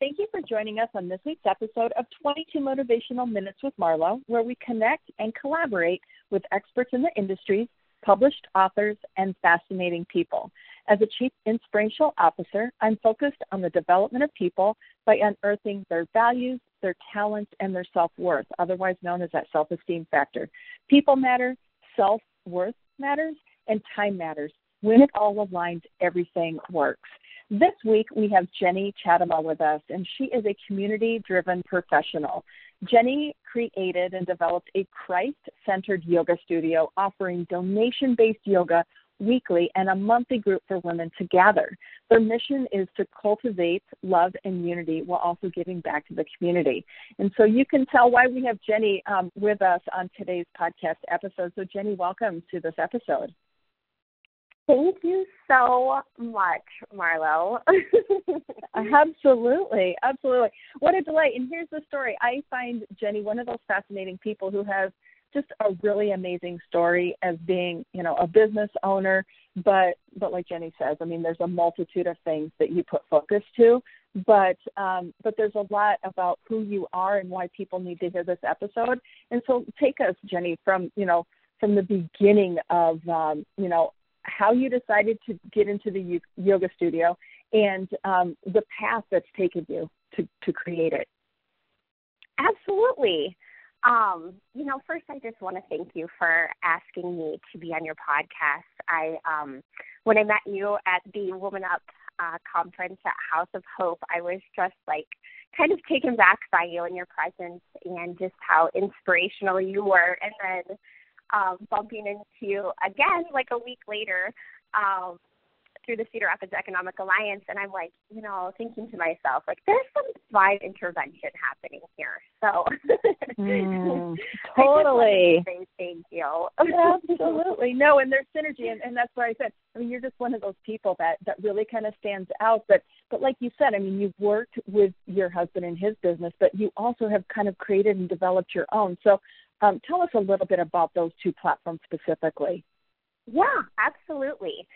Thank you for joining us on this week's episode of 22 Motivational Minutes with Marlo, where we connect and collaborate with experts in the industries, published authors, and fascinating people. As a Chief Inspirational Officer, I'm focused on the development of people by unearthing their values, their talents, and their self worth, otherwise known as that self esteem factor. People matter, self worth matters, and time matters. When it all aligns, everything works. This week, we have Jenny Chatama with us, and she is a community driven professional. Jenny created and developed a Christ centered yoga studio offering donation based yoga weekly and a monthly group for women to gather. Their mission is to cultivate love and unity while also giving back to the community. And so you can tell why we have Jenny um, with us on today's podcast episode. So, Jenny, welcome to this episode. Thank you so much, Marlo. absolutely, absolutely. What a delight. And here's the story. I find Jenny one of those fascinating people who has just a really amazing story as being, you know, a business owner, but but like Jenny says, I mean there's a multitude of things that you put focus to, but um but there's a lot about who you are and why people need to hear this episode. And so take us, Jenny, from, you know, from the beginning of um, you know, how you decided to get into the yoga studio and um, the path that's taken you to, to create it. Absolutely. Um, you know, first, I just want to thank you for asking me to be on your podcast. I, um, when I met you at the Woman Up uh, conference at House of Hope, I was just like kind of taken back by you and your presence and just how inspirational you were. And then um, bumping into again like a week later um, through the Cedar Rapids Economic Alliance, and I'm like, you know, thinking to myself, like, there's some divine intervention happening here. So, mm, totally. say thank you. Absolutely, no, and there's synergy, and, and that's why I said, I mean, you're just one of those people that that really kind of stands out. But but like you said, I mean, you've worked with your husband in his business, but you also have kind of created and developed your own. So um, tell us a little bit about those two platforms specifically. Yeah, absolutely.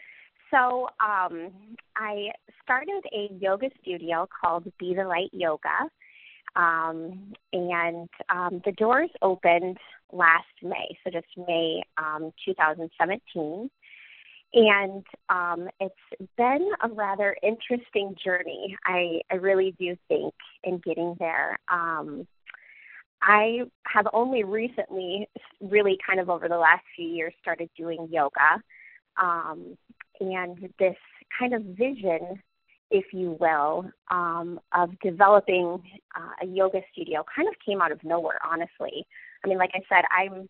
So um, I started a yoga studio called Be the Light Yoga. Um, and um, the doors opened last May, so just May um, 2017. And um, it's been a rather interesting journey. I, I really do think in getting there. I have only recently, really kind of over the last few years, started doing yoga. Um, and this kind of vision, if you will, um, of developing uh, a yoga studio kind of came out of nowhere, honestly. I mean, like I said, I'm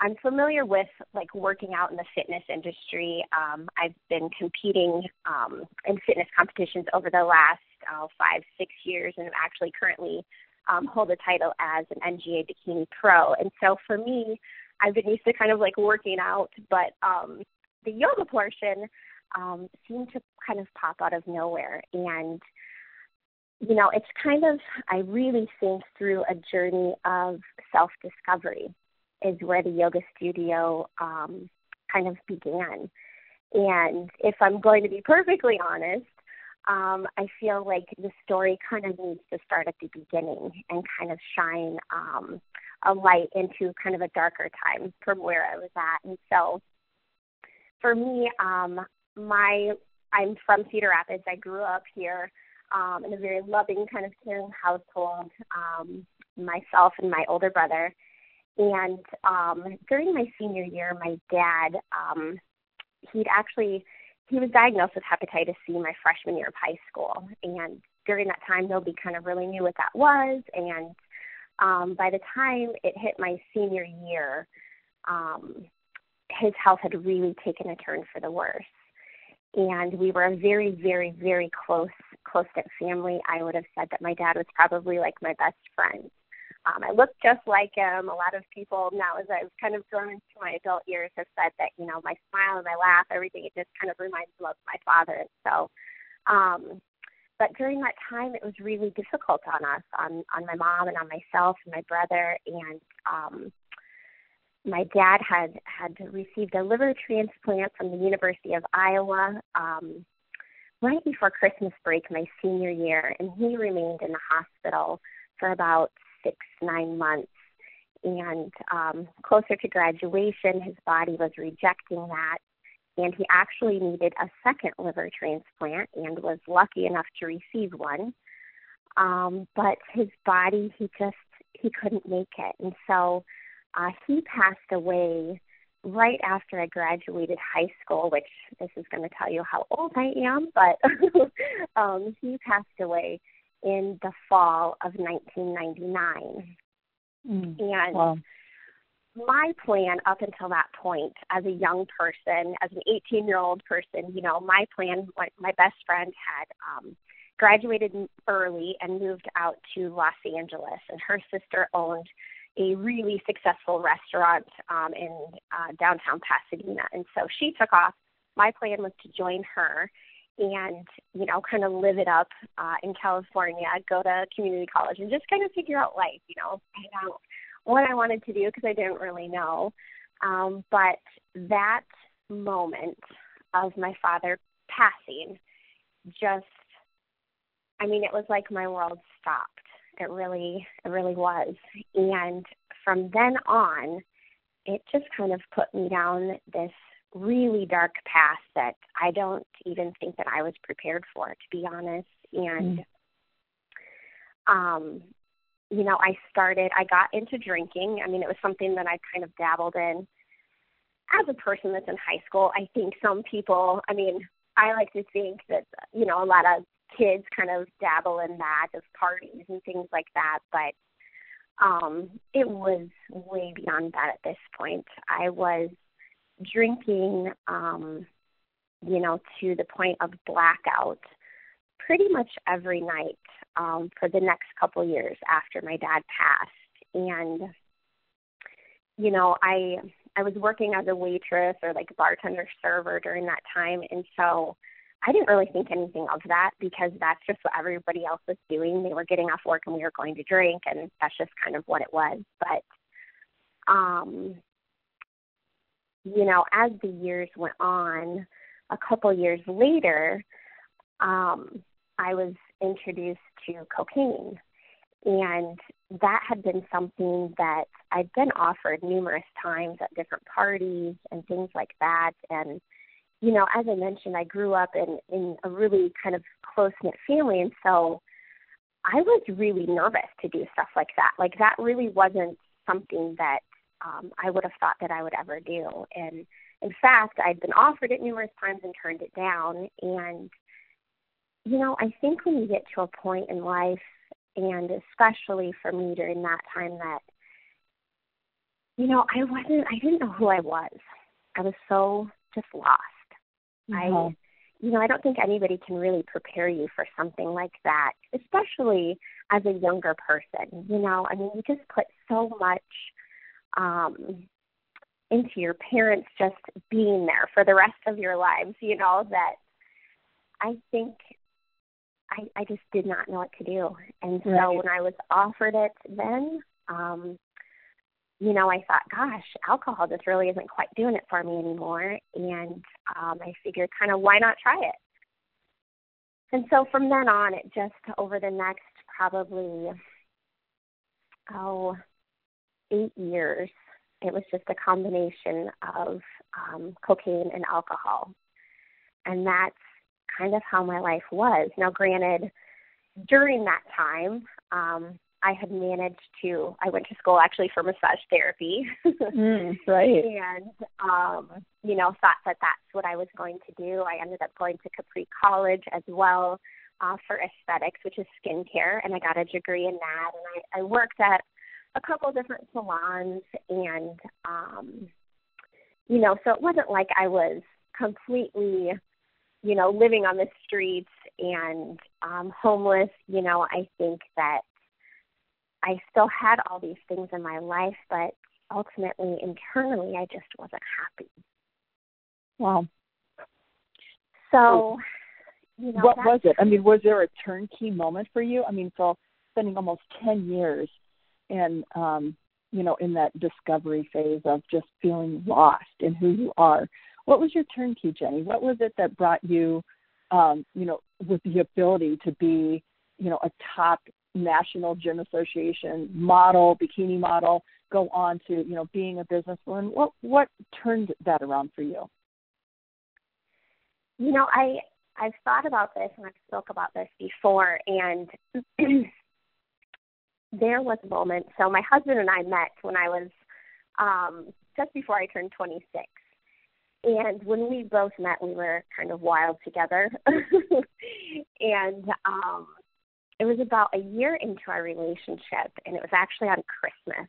I'm familiar with like working out in the fitness industry. Um, I've been competing um, in fitness competitions over the last uh, five, six years, and I'm actually currently um, hold the title as an NGA Bikini Pro. And so for me, I've been used to kind of like working out, but um, the yoga portion um, seemed to kind of pop out of nowhere. And, you know, it's kind of, I really think through a journey of self discovery is where the yoga studio um, kind of began. And if I'm going to be perfectly honest, um, I feel like the story kind of needs to start at the beginning and kind of shine um, a light into kind of a darker time from where I was at. And so for me, um, my I'm from Cedar Rapids. I grew up here um, in a very loving, kind of caring household. Um, myself and my older brother, and um, during my senior year, my dad um, he'd actually he was diagnosed with hepatitis C my freshman year of high school. And during that time, nobody kind of really knew what that was. And um, by the time it hit my senior year, um, his health had really taken a turn for the worse. And we were a very, very, very close, close knit family. I would have said that my dad was probably like my best friend. Um, I look just like him. A lot of people now, as I've kind of grown into my adult years, have said that you know my smile and my laugh, everything, it just kind of reminds them of my father. And so, um, but during that time, it was really difficult on us, on on my mom and on myself and my brother. And um, my dad had had received a liver transplant from the University of Iowa. Um, right before Christmas break my senior year, and he remained in the hospital for about six, nine months. And um, closer to graduation, his body was rejecting that, and he actually needed a second liver transplant and was lucky enough to receive one. Um, but his body, he just he couldn't make it, and so uh, he passed away right after I graduated high school, which this is going to tell you how old I am, but um, he passed away in the fall of 1999. Mm, and wow. my plan up until that point, as a young person, as an 18 year old person, you know, my plan, my, my best friend had um, graduated early and moved out to Los Angeles, and her sister owned a really successful restaurant um, in uh, downtown Pasadena. And so she took off. My plan was to join her and, you know, kind of live it up uh, in California, go to community college, and just kind of figure out life, you know, find out what I wanted to do because I didn't really know. Um, but that moment of my father passing just, I mean, it was like my world stopped it really, it really was. And from then on, it just kind of put me down this really dark path that I don't even think that I was prepared for, to be honest. And, mm. um, you know, I started, I got into drinking. I mean, it was something that I kind of dabbled in as a person that's in high school. I think some people, I mean, I like to think that, you know, a lot of kids kind of dabble in that of parties and things like that, but um it was way beyond that at this point. I was drinking um you know to the point of blackout pretty much every night um for the next couple years after my dad passed and you know I I was working as a waitress or like bartender server during that time and so I didn't really think anything of that because that's just what everybody else was doing. They were getting off work and we were going to drink, and that's just kind of what it was. But, um, you know, as the years went on, a couple years later, um, I was introduced to cocaine. And that had been something that I'd been offered numerous times at different parties and things like that. And you know, as I mentioned, I grew up in in a really kind of close knit family, and so I was really nervous to do stuff like that. Like that really wasn't something that um, I would have thought that I would ever do. And in fact, I'd been offered it numerous times and turned it down. And you know, I think when you get to a point in life, and especially for me during that time, that you know, I wasn't, I didn't know who I was. I was so just lost Mm-hmm. I you know, I don't think anybody can really prepare you for something like that, especially as a younger person. You know, I mean, you just put so much um, into your parents just being there for the rest of your lives, you know, that I think I, I just did not know what to do. And so right. when I was offered it then, um, you know, I thought, gosh, alcohol just really isn't quite doing it for me anymore. And um, I figured, kind of, why not try it? And so from then on, it just over the next probably, oh, eight years, it was just a combination of um, cocaine and alcohol. And that's kind of how my life was. Now, granted, during that time, um, I had managed to. I went to school actually for massage therapy, mm, right? And um, you know, thought that that's what I was going to do. I ended up going to Capri College as well uh, for aesthetics, which is skincare, and I got a degree in that. And I, I worked at a couple different salons, and um, you know, so it wasn't like I was completely, you know, living on the streets and um, homeless. You know, I think that I still had all these things in my life, but ultimately, internally, I just wasn't happy. Wow. So, you know, what was it? I mean, was there a turnkey moment for you? I mean, so spending almost 10 years and, um, you know, in that discovery phase of just feeling lost in who you are. What was your turnkey, Jenny? What was it that brought you um, you know, with the ability to be, you know, a top national gym association model, bikini model, go on to, you know, being a businesswoman. What what turned that around for you? You know, I I've thought about this and I've spoke about this before and there was a moment. So my husband and I met when I was um just before I turned 26 and when we both met we were kind of wild together. And um it was about a year into our relationship and it was actually on christmas.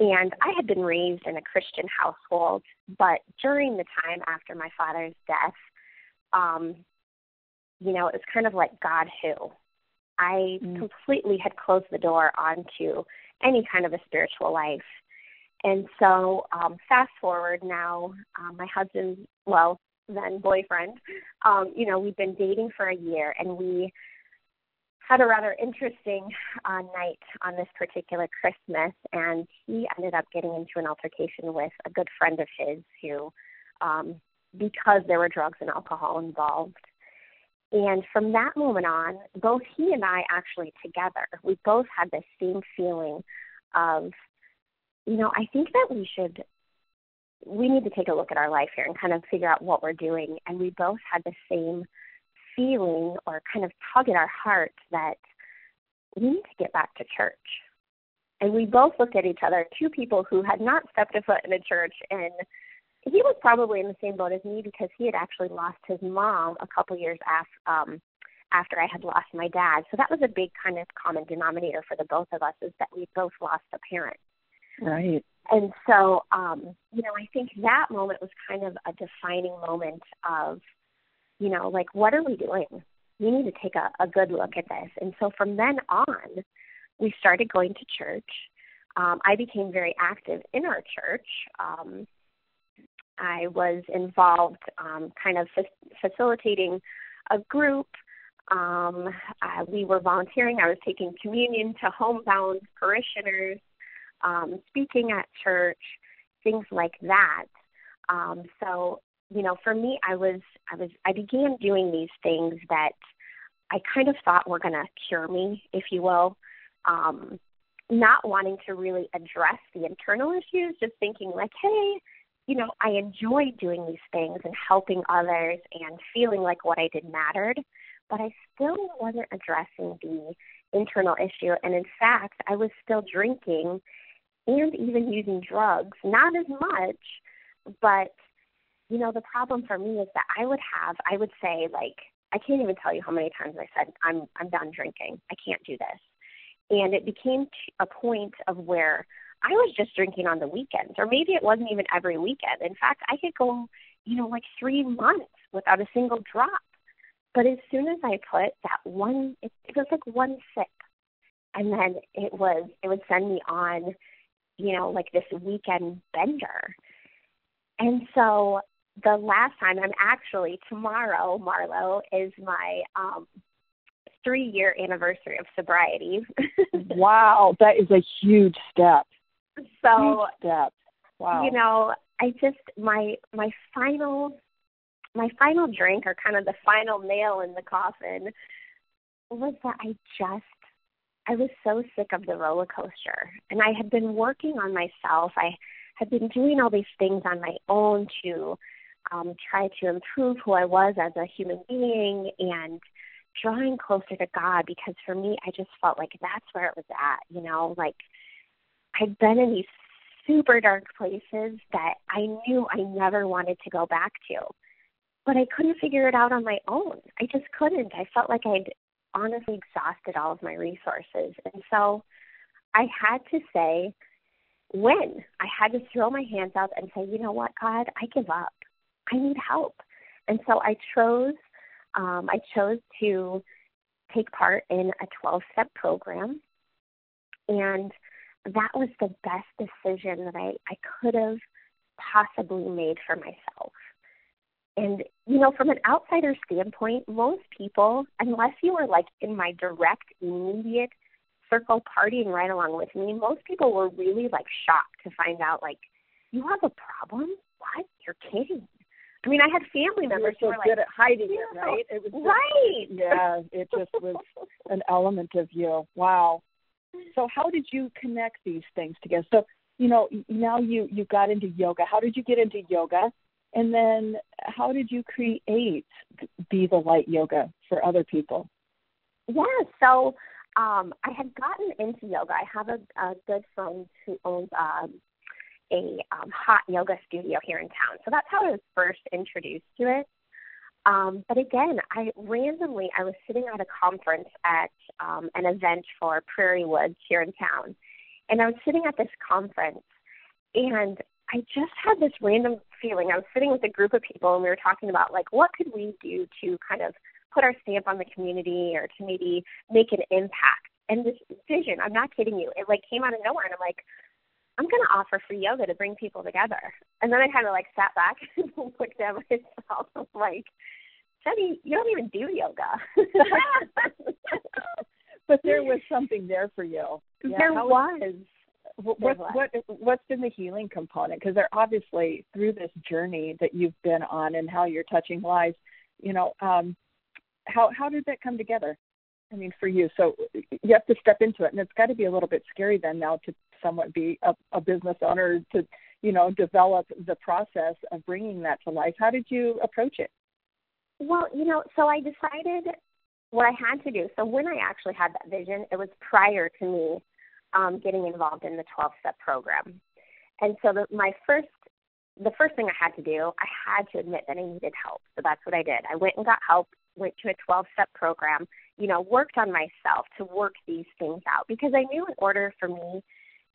And i had been raised in a christian household but during the time after my father's death um you know it was kind of like god who i mm. completely had closed the door onto any kind of a spiritual life and so, um, fast forward now, um, my husband, well, then boyfriend, um, you know, we've been dating for a year and we had a rather interesting uh, night on this particular Christmas. And he ended up getting into an altercation with a good friend of his who, um, because there were drugs and alcohol involved. And from that moment on, both he and I actually together, we both had this same feeling of you know, I think that we should we need to take a look at our life here and kind of figure out what we're doing. And we both had the same feeling or kind of tug at our heart that we need to get back to church. And we both looked at each other, two people who had not stepped a foot in a church and he was probably in the same boat as me because he had actually lost his mom a couple years after um after I had lost my dad. So that was a big kind of common denominator for the both of us is that we both lost a parent. Right. And so, um, you know, I think that moment was kind of a defining moment of, you know, like, what are we doing? We need to take a, a good look at this. And so from then on, we started going to church. Um, I became very active in our church. Um, I was involved, um, kind of fa- facilitating a group. Um, uh, we were volunteering. I was taking communion to homebound parishioners um, speaking at church, things like that. Um, so, you know, for me, I was, I was, I began doing these things that I kind of thought were going to cure me, if you will. Um, not wanting to really address the internal issues, just thinking like, hey, you know, I enjoyed doing these things and helping others and feeling like what I did mattered, but I still wasn't addressing the internal issue. And in fact, I was still drinking and even using drugs, not as much, but you know, the problem for me is that I would have, I would say like, I can't even tell you how many times I said, I'm, I'm done drinking. I can't do this. And it became a point of where I was just drinking on the weekends, or maybe it wasn't even every weekend. In fact, I could go, you know, like three months without a single drop. But as soon as I put that one, it, it was like one sip, and then it was, it would send me on you know, like this weekend bender. And so the last time I'm actually tomorrow, Marlo, is my um three year anniversary of sobriety. wow, that is a huge step. So step. Wow. You know, I just my my final my final drink or kind of the final nail in the coffin was that I just I was so sick of the roller coaster. And I had been working on myself. I had been doing all these things on my own to um, try to improve who I was as a human being and drawing closer to God because for me, I just felt like that's where it was at, you know, like I'd been in these super dark places that I knew I never wanted to go back to. But I couldn't figure it out on my own. I just couldn't. I felt like I'd honestly exhausted all of my resources. And so I had to say, when I had to throw my hands up and say, you know what, God, I give up. I need help. And so I chose, um, I chose to take part in a 12 step program. And that was the best decision that I, I could have possibly made for myself. And, you know, from an outsider standpoint, most people, unless you were like in my direct, immediate circle partying right along with me, most people were really like shocked to find out, like, you have a problem? What? You're kidding. I mean, I had family members you were so who good like, at hiding yeah, it, right? It was just, right. Yeah, it just was an element of you. Wow. So how did you connect these things together? So you know now you you got into yoga. How did you get into yoga? And then how did you create Be the Light Yoga for other people? Yeah, so um, I had gotten into yoga. I have a, a good friend who owns um, a um, hot yoga studio here in town. So that's how I was first introduced to it. Um, but again, I randomly I was sitting at a conference at um, an event for Prairie Woods here in town, and I was sitting at this conference, and I just had this random feeling. I was sitting with a group of people, and we were talking about like what could we do to kind of put our stamp on the community or to maybe make an impact. And this vision, I'm not kidding you, it like came out of nowhere, and I'm like, I'm going to offer free yoga to bring people together. And then I kind of like sat back and looked at myself. I'm like, Jenny, you don't even do yoga. but there was something there for you. Yeah, there was. What, what, what what's been the healing component? Because they're obviously through this journey that you've been on and how you're touching lives. You know, um, how how did that come together? I mean, for you, so you have to step into it, and it's got to be a little bit scary then now to somewhat be a, a business owner to, you know, develop the process of bringing that to life. How did you approach it? Well, you know, so I decided what I had to do. So when I actually had that vision, it was prior to me um, getting involved in the 12 step program. And so the, my first the first thing I had to do, I had to admit that I needed help. So that's what I did. I went and got help, went to a 12 step program, you know, worked on myself to work these things out because I knew in order for me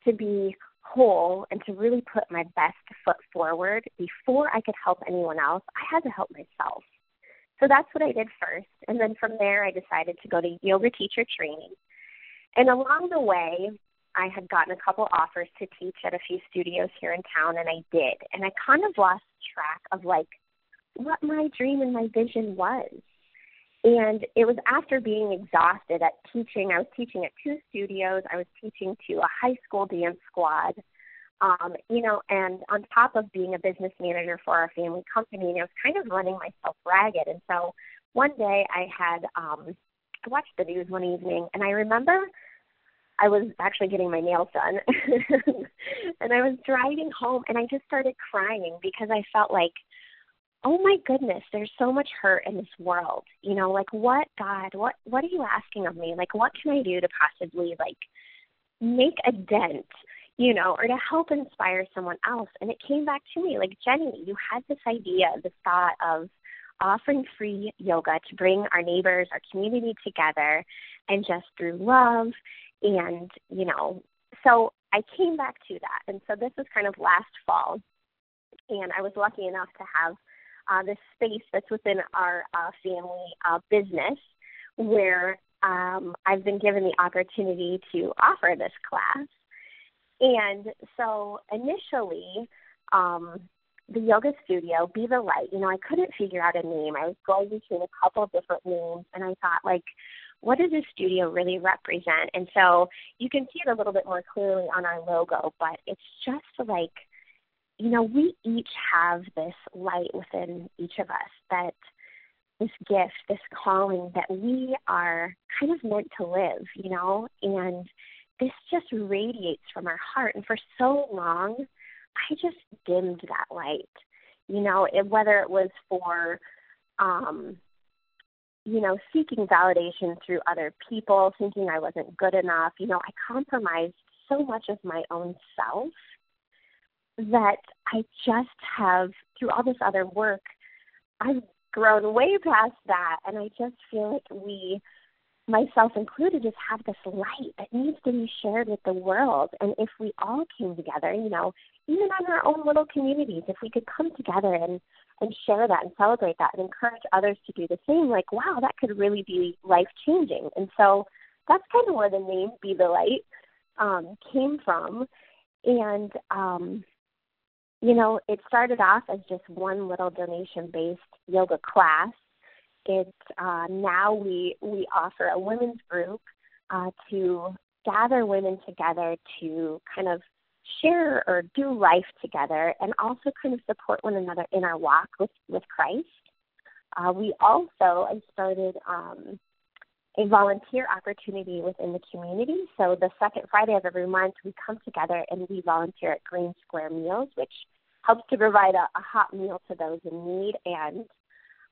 to be whole and to really put my best foot forward before I could help anyone else, I had to help myself. So that's what I did first. And then from there, I decided to go to yoga teacher training. And along the way, I had gotten a couple offers to teach at a few studios here in town, and I did. And I kind of lost track of like what my dream and my vision was. And it was after being exhausted at teaching. I was teaching at two studios. I was teaching to a high school dance squad. Um, you know, and on top of being a business manager for our family company, and I was kind of running myself ragged. And so one day I had um I watched the news one evening and I remember I was actually getting my nails done and I was driving home and I just started crying because I felt like oh my goodness, there's so much hurt in this world. You know, like what God, what what are you asking of me? Like what can I do to possibly like make a dent, you know, or to help inspire someone else? And it came back to me like Jenny, you had this idea, this thought of offering free yoga to bring our neighbors, our community together and just through love and, you know, so I came back to that. And so this was kind of last fall and I was lucky enough to have uh, this space that's within our uh, family uh, business where um, I've been given the opportunity to offer this class. And so initially, um, the yoga studio, Be the Light, you know, I couldn't figure out a name. I was going between a couple of different names, and I thought, like, what does this studio really represent? And so you can see it a little bit more clearly on our logo, but it's just like you know, we each have this light within each of us that this gift, this calling that we are kind of meant to live, you know, and this just radiates from our heart. And for so long, I just dimmed that light, you know, it, whether it was for, um, you know, seeking validation through other people, thinking I wasn't good enough. You know, I compromised so much of my own self that I just have, through all this other work, I've grown way past that. And I just feel like we, myself included, just have this light that needs to be shared with the world. And if we all came together, you know, even in our own little communities, if we could come together and, and share that and celebrate that and encourage others to do the same, like, wow, that could really be life changing. And so that's kind of where the name Be the Light um, came from. And um, you know, it started off as just one little donation based yoga class. It's uh, now we we offer a women's group uh, to gather women together to kind of share or do life together and also kind of support one another in our walk with, with Christ. Uh, we also, I started um, a volunteer opportunity within the community. So the second Friday of every month, we come together and we volunteer at Green Square Meals, which helps to provide a, a hot meal to those in need. And,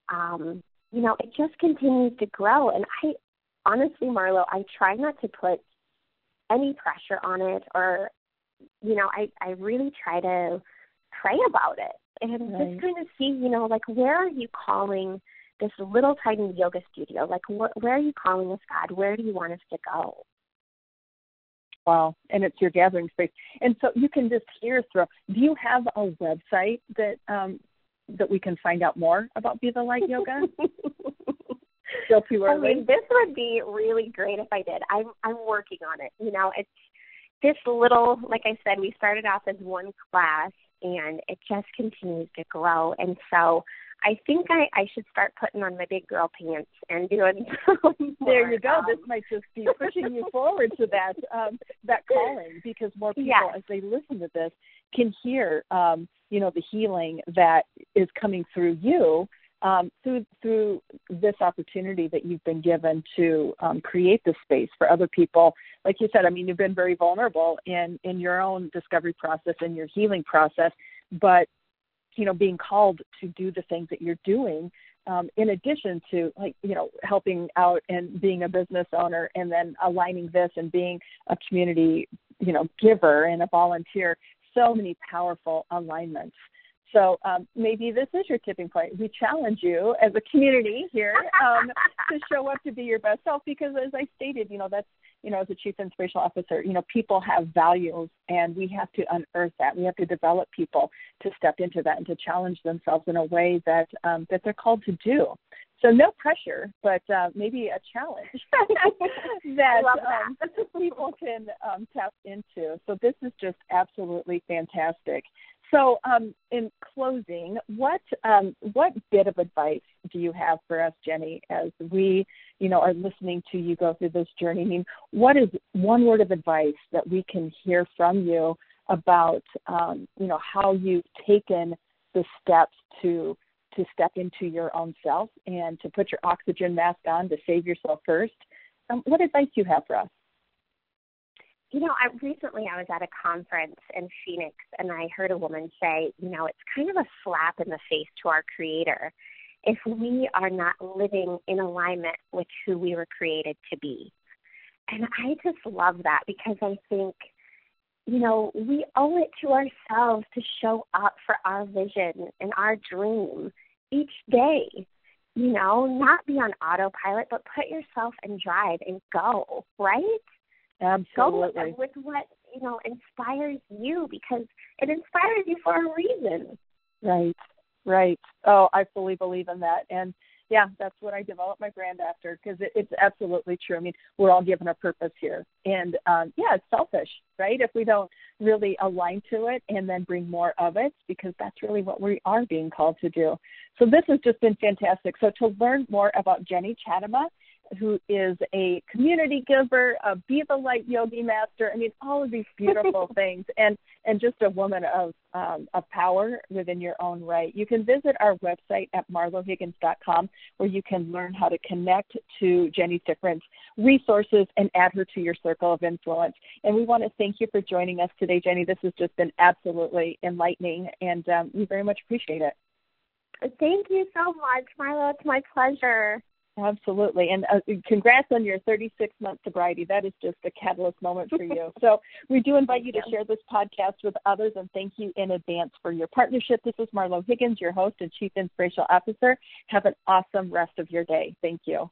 um, you know, it just continues to grow. And I honestly, Marlo, I try not to put any pressure on it or, you know, I, I really try to pray about it and right. just kind of see, you know, like where are you calling – this little tiny yoga studio. Like, wh- where are you calling us, God? Where do you want us to go? Wow, and it's your gathering space, and so you can just hear through. Do you have a website that um, that we can find out more about Be the Light Yoga? Still too early. I mean, this would be really great if I did. I'm I'm working on it. You know, it's this little. Like I said, we started off as one class, and it just continues to grow. And so I think I, I should start putting on my big girl pants and doing There you go. Um, this might just be pushing you forward to that um, that calling because more people, yes. as they listen to this, can hear um, you know the healing that is coming through you um, through through this opportunity that you've been given to um, create this space for other people. Like you said, I mean, you've been very vulnerable in in your own discovery process and your healing process, but you know being called to do the things that you're doing um, in addition to like you know helping out and being a business owner and then aligning this and being a community you know giver and a volunteer so many powerful alignments so um, maybe this is your tipping point. We challenge you as a community here um, to show up to be your best self because, as I stated, you know that's you know, as a chief inspirational officer, you know, people have values and we have to unearth that. We have to develop people to step into that and to challenge themselves in a way that um, that they're called to do. So no pressure, but uh, maybe a challenge that, um, people can um, tap into. So this is just absolutely fantastic. So, um, in closing, what um, what bit of advice do you have for us, Jenny, as we, you know, are listening to you go through this journey? I mean, what is one word of advice that we can hear from you about, um, you know, how you've taken the steps to to step into your own self and to put your oxygen mask on to save yourself first? Um, what advice do you have for us? You know, I recently I was at a conference in Phoenix and I heard a woman say, you know, it's kind of a slap in the face to our creator if we are not living in alignment with who we were created to be. And I just love that because I think, you know, we owe it to ourselves to show up for our vision and our dream each day. You know, not be on autopilot, but put yourself in drive and go, right? Absolutely. Go with, with what you know inspires you because it inspires you for a reason. Right. Right. Oh, I fully believe in that, and yeah, that's what I developed my brand after because it, it's absolutely true. I mean, we're all given a purpose here, and um, yeah, it's selfish, right? If we don't really align to it and then bring more of it, because that's really what we are being called to do. So this has just been fantastic. So to learn more about Jenny Chatema who is a community giver, a Be the Light Yogi Master. I mean, all of these beautiful things, and and just a woman of um, of power within your own right. You can visit our website at marlohiggins.com, where you can learn how to connect to Jenny's different resources and add her to your circle of influence. And we want to thank you for joining us today, Jenny. This has just been absolutely enlightening, and um, we very much appreciate it. Thank you so much, Marlo. It's my pleasure. Absolutely. And uh, congrats on your 36 month sobriety. That is just a catalyst moment for you. so we do invite you to share this podcast with others and thank you in advance for your partnership. This is Marlo Higgins, your host and Chief Inspirational Officer. Have an awesome rest of your day. Thank you.